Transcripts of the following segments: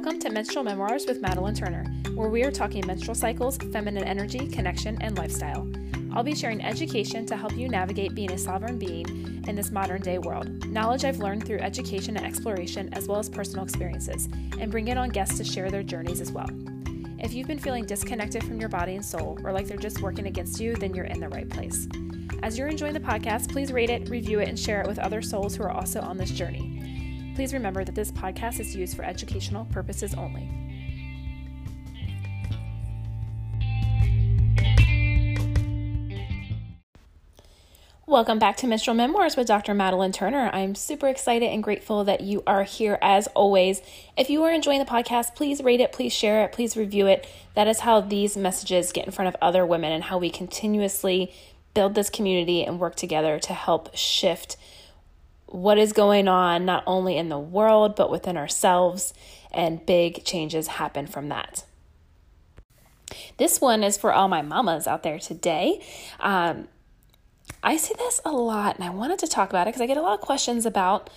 Welcome to Menstrual Memoirs with Madalyn Turner, where we are talking menstrual cycles, feminine energy, connection, and lifestyle. I'll be sharing education to help you navigate being a sovereign being in this modern day world, knowledge I've learned through education and exploration, as well as personal experiences, and bring in on guests to share their journeys as well. If you've been feeling disconnected from your body and soul, or like they're just working against you, then you're in the right place. As you're enjoying the podcast, please rate it, review it, and share it with other souls who are also on this journey. Please remember that this podcast is used for educational purposes only. Welcome back to Menstrual Memoirs with Dr. Madalyn Turner. I'm super excited and grateful that you are here as always. If you are enjoying the podcast, please rate it, please share it, please review it. That is how these messages get in front of other women and how we continuously build this community and work together to help shift what is going on not only in the world but within ourselves, and big changes happen from that. This one is for all my mamas out there today. Um, I see this a lot, and I wanted to talk about it because I get a lot of questions about,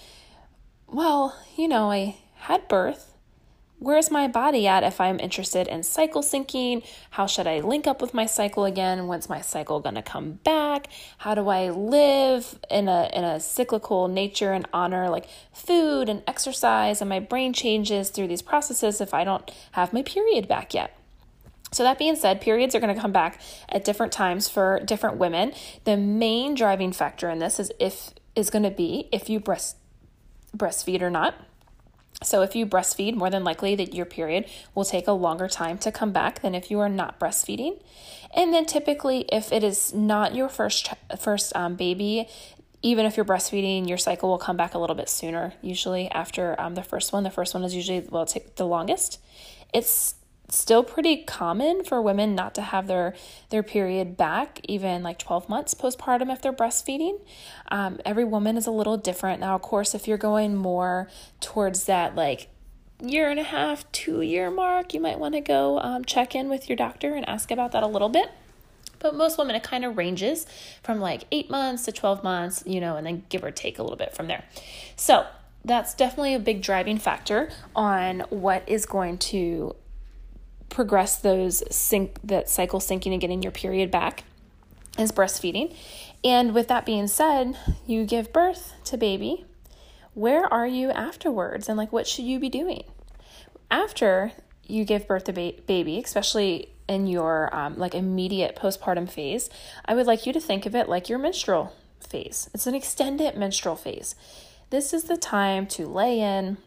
well, you know, I had birth where's my body at if I'm interested in cycle syncing? How should I link up with my cycle again? When's my cycle going to come back? How do I live in a in a cyclical nature and honor like food and exercise and my brain changes through these processes if I don't have my period back yet? So, that being said, periods are going to come back at different times for different women. The main driving factor in this is if is going to be if you breast breastfeed or not. So, if you breastfeed, more than likely that your period will take a longer time to come back than if you are not breastfeeding. And then, typically, if it is not your first first um, baby, even if you're breastfeeding, your cycle will come back a little bit sooner. Usually, after um, the first one, the first one is usually will take the longest. It's still pretty common for women not to have their their period back even like 12 months postpartum if they're breastfeeding. Um, every woman is a little different. Now of course if you're going more towards that like year and a half two year mark you might want to go um, check in with your doctor and ask about that a little bit. But most women it kind of ranges from like eight months to 12 months you know and then give or take a little bit from there. So that's definitely a big driving factor on what is going to progress those sync that cycle syncing and getting your period back is breastfeeding. And with that being said, you give birth to baby. Where are you afterwards? And like, what should you be doing? After you give birth to ba- baby, especially in your um, like immediate postpartum phase, I would like you to think of it like your menstrual phase. It's an extended menstrual phase. This is the time to lay in,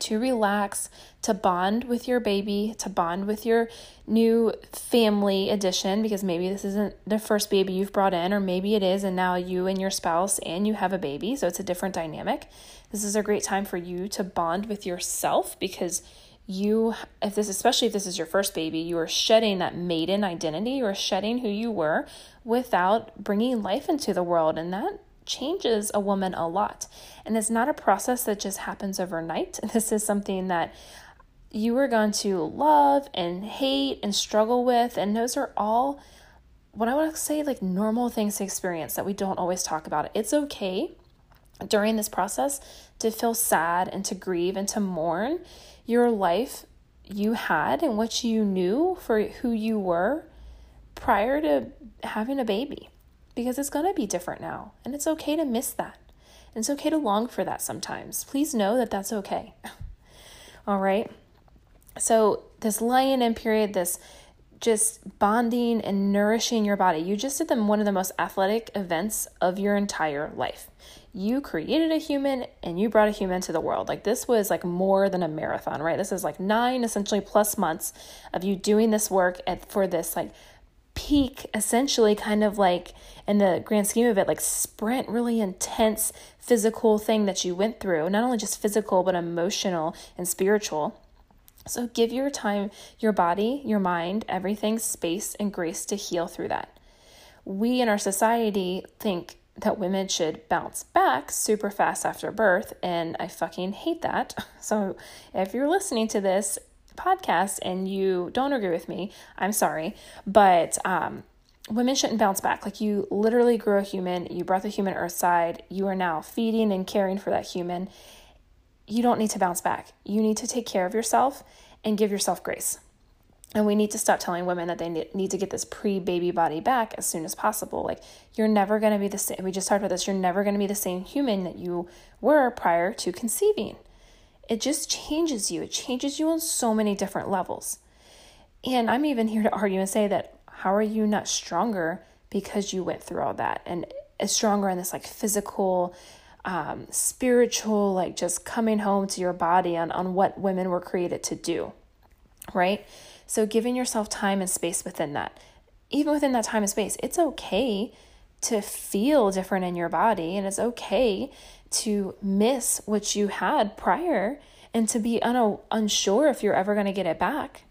to relax, to bond with your baby, to bond with your new family addition, because maybe this isn't the first baby you've brought in, or maybe it is, and now you and your spouse and you have a baby, so it's a different dynamic. This is a great time for you to bond with yourself because you if this especially if this is your first baby you are shedding that maiden identity you are shedding who you were without bringing life into the world and that changes a woman a lot. And it's not a process that just happens overnight. This is something that you are going to love and hate and struggle with. And those are all what I want to say like normal things to experience that we don't always talk about. It's okay during this process to feel sad and to grieve and to mourn your life you had and what you knew for who you were prior to having a baby because it's going to be different now. And it's okay to miss that. And it's okay to long for that sometimes. Please know that that's okay. All right. So, this lion in period, this just bonding and nourishing your body, you just did them one of the most athletic events of your entire life. You created a human and you brought a human to the world. Like this was like more than a marathon, right? This is like nine essentially plus months of you doing this work at, for this like peak essentially kind of like in the grand scheme of it like sprint really intense physical thing that you went through. Not only just physical but emotional and spiritual. So give your time your body your mind everything space and grace to heal through that. We in our society think that women should bounce back super fast after birth and i fucking hate that. So if you're listening to this podcast and you don't agree with me, I'm sorry, but um, women shouldn't bounce back. Like you literally grew a human, you brought the human earth side, you are now feeding and caring for that human. you don't need to bounce back. You need to take care of yourself and give yourself grace. And we need to stop telling women that they need to get this pre baby body back as soon as possible. Like, you're never going to be the same. We just talked about this. You're never going to be the same human that you were prior to conceiving. It just changes you. It changes you on so many different levels. And I'm even here to argue and say that how are you not stronger because you went through all that and stronger in this like physical, um, spiritual, like just coming home to your body on, on what women were created to do, right? So, giving yourself time and space within that, even within that time and space, it's okay to feel different in your body and it's okay to miss what you had prior and to be un- unsure if you're ever going to get it back.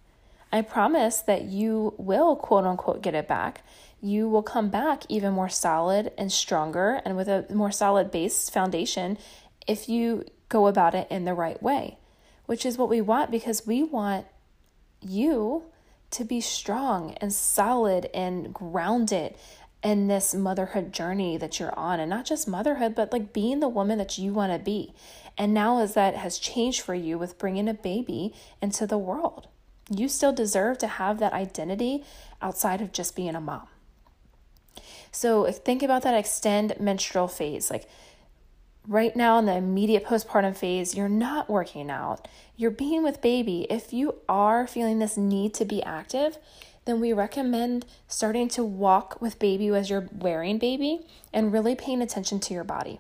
I promise that you will, quote unquote, get it back. You will come back even more solid and stronger and with a more solid base foundation if you go about it in the right way, which is what we want because we want you to be strong and solid and grounded in this motherhood journey that you're on and not just motherhood but like being the woman that you want to be and now as that has changed for you with bringing a baby into the world you still deserve to have that identity outside of just being a mom so think about that extend menstrual phase like right now in the immediate postpartum phase, you're not working out, you're being with baby. If you are feeling this need to be active, then we recommend starting to walk with baby as you're wearing baby and really paying attention to your body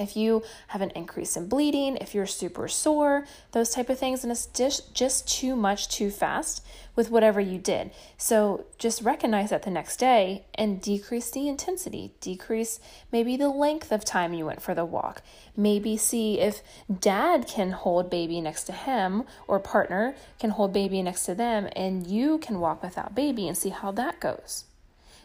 if you have an increase in bleeding, if you're super sore, those type of things, and it's just, just too much too fast with whatever you did. So just recognize that the next day and decrease the intensity, decrease maybe the length of time you went for the walk. Maybe see if dad can hold baby next to him or partner can hold baby next to them and you can walk without baby and see how that goes.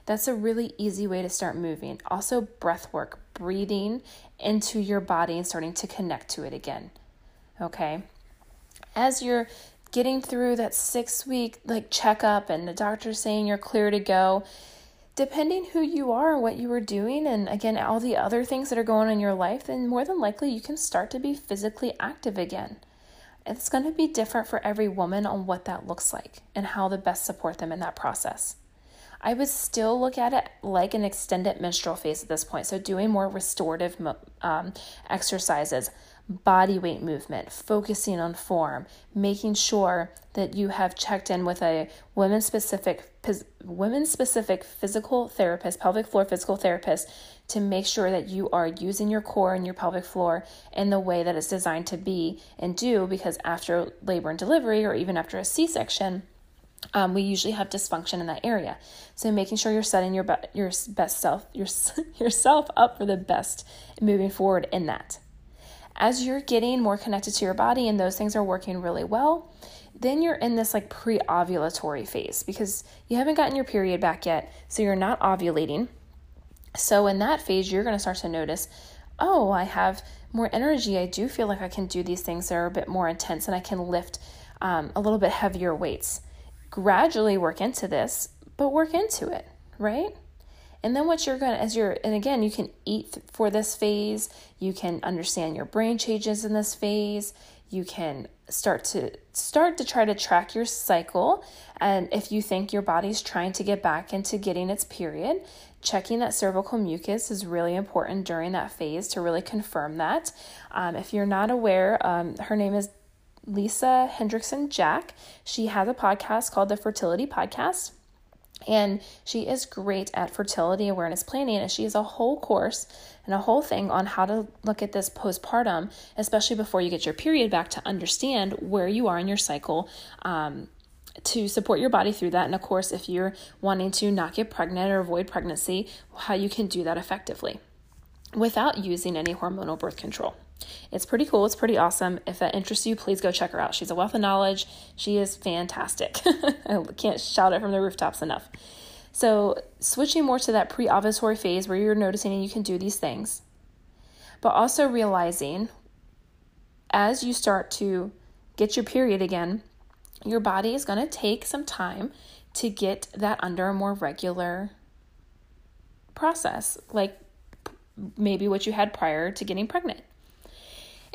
That's a really easy way to start moving. Also, breath work, breathing into your body and starting to connect to it again. Okay. As you're getting through that six week like checkup and the doctor's saying you're clear to go, depending who you are what you were doing, and again, all the other things that are going on in your life, then more than likely you can start to be physically active again. It's going to be different for every woman on what that looks like and how to best support them in that process. I would still look at it like an extended menstrual phase at this point. So, doing more restorative um, exercises, body weight movement, focusing on form, making sure that you have checked in with a women specific women specific physical therapist, pelvic floor physical therapist to make sure that you are using your core and your pelvic floor in the way that it's designed to be and do because after labor and delivery or even after a C-section, um, we usually have dysfunction in that area. So making sure you're setting your be- your best self your, yourself up for the best moving forward in that. As you're getting more connected to your body and those things are working really well, then you're in this like pre-ovulatory phase because you haven't gotten your period back yet, so you're not ovulating. So in that phase, you're going to start to notice, oh, I have more energy. I do feel like I can do these things that are a bit more intense and I can lift um, a little bit heavier weights gradually work into this, but work into it, right? And then what you're going to, as you're, and again, you can eat for this phase, you can understand your brain changes in this phase, you can start to start to try to track your cycle and if you think your body's trying to get back into getting its period checking that cervical mucus is really important during that phase to really confirm that um, if you're not aware um, her name is Lisa Hendrickson Jack. She has a podcast called the Fertility Podcast. And she is great at fertility awareness planning, and she has a whole course and a whole thing on how to look at this postpartum, especially before you get your period back, to understand where you are in your cycle, um, to support your body through that. And of course, if you're wanting to not get pregnant or avoid pregnancy, how you can do that effectively without using any hormonal birth control. It's pretty cool. It's pretty awesome. If that interests you, please go check her out. She's a wealth of knowledge. She is fantastic. I can't shout it from the rooftops enough. So, switching more to that pre ovulatory phase where you're noticing and you can do these things, but also realizing as you start to get your period again, your body is going to take some time to get that under a more regular process, like maybe what you had prior to getting pregnant.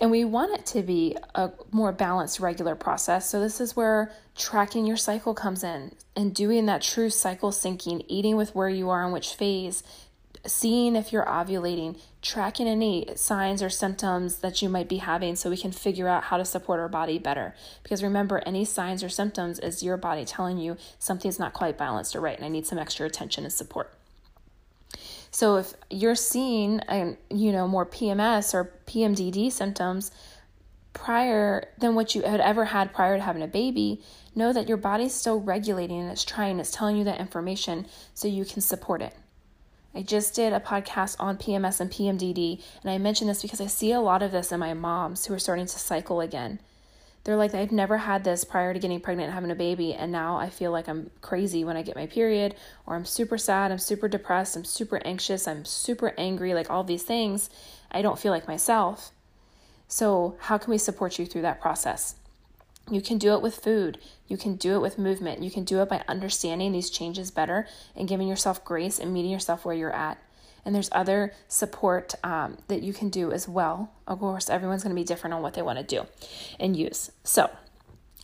And we want it to be a more balanced, regular process. So, this is where tracking your cycle comes in and doing that true cycle syncing, eating with where you are in which phase, seeing if you're ovulating, tracking any signs or symptoms that you might be having so we can figure out how to support our body better. Because remember, any signs or symptoms is your body telling you something's not quite balanced or right, and I need some extra attention and support. So if you're seeing, um, you know, more PMS or PMDD symptoms prior than what you had ever had prior to having a baby, know that your body's still regulating and it's trying, it's telling you that information so you can support it. I just did a podcast on PMS and PMDD, and I mention this because I see a lot of this in my moms who are starting to cycle again. They're like, I've never had this prior to getting pregnant and having a baby, and now I feel like I'm crazy when I get my period, or I'm super sad, I'm super depressed, I'm super anxious, I'm super angry, like all these things. I don't feel like myself. So, how can we support you through that process? You can do it with food. You can do it with movement. You can do it by understanding these changes better and giving yourself grace and meeting yourself where you're at. And there's other support um, that you can do as well. Of course, everyone's going to be different on what they want to do and use. So,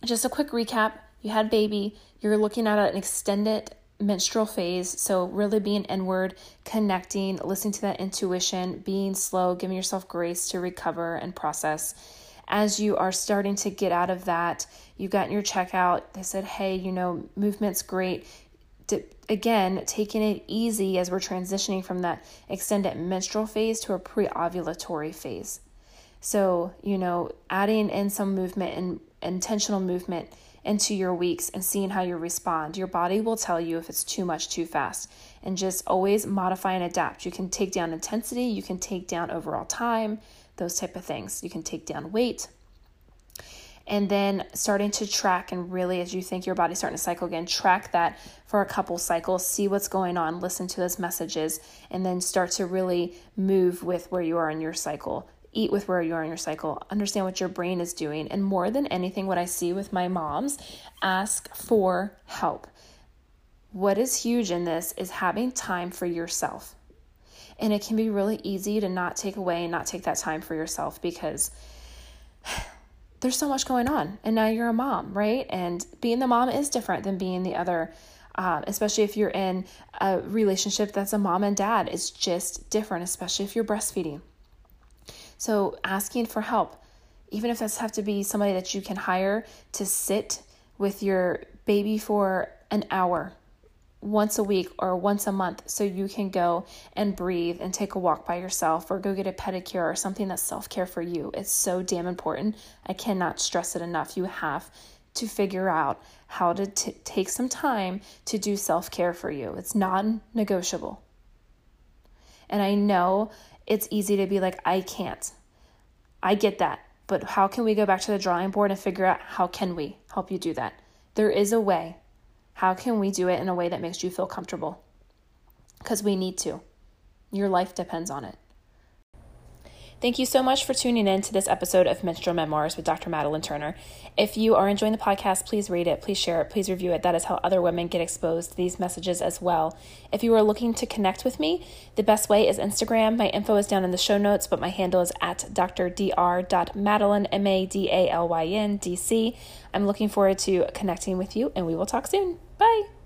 just a quick recap you had baby, you're looking at an extended menstrual phase. So, really being inward, connecting, listening to that intuition, being slow, giving yourself grace to recover and process. As you are starting to get out of that, you got your checkout. They said, hey, you know, movement's great again, taking it easy as we're transitioning from that extended menstrual phase to a pre ovulatory phase. So, you know, adding in some movement and intentional movement into your weeks and seeing how you respond. Your body will tell you if it's too much, too fast, and just always modify and adapt. You can take down intensity, you can take down overall time, those type of things. You can take down weight and then starting to track and really as you think your body's starting to cycle again track that for a couple cycles see what's going on listen to those messages and then start to really move with where you are in your cycle. Eat with where you are in your cycle. Understand what your brain is doing. And more than anything what i see with my moms ask for help. What is huge in this is having time for yourself. And it can be really easy to not take away and not take that time for yourself because there's so much going on and now you're a mom right? And being the mom is different than being the other um, especially if you're in a relationship that's a mom and dad it's just different especially if you're breastfeeding. So asking for help even if that's have to be somebody that you can hire to sit with your baby for an hour once a week or once a month so you can go and breathe and take a walk by yourself or go get a pedicure or something that's self care for you. It's so damn important. I cannot stress it enough. You have to figure out how to t- take some time to do self care for you. It's non negotiable. And I know it's easy to be like, I can't. I get that. But how can we go back to the drawing board and figure out how can we help you do that? There is a way. How can we do it in a way that makes you feel comfortable? Because we need to. Your life depends on it. Thank you so much for tuning in to this episode of Menstrual Memoirs with Dr. Madalyn Turner. If you are enjoying the podcast, please rate it, please share it, please review it. That is how other women get exposed to these messages as well. If you are looking to connect with me, the best way is Instagram. My info is down in the show notes, but my handle is at drdr.madeline, M A D A L Y N D C. I'm looking forward to connecting with you, and we will talk soon. Bye.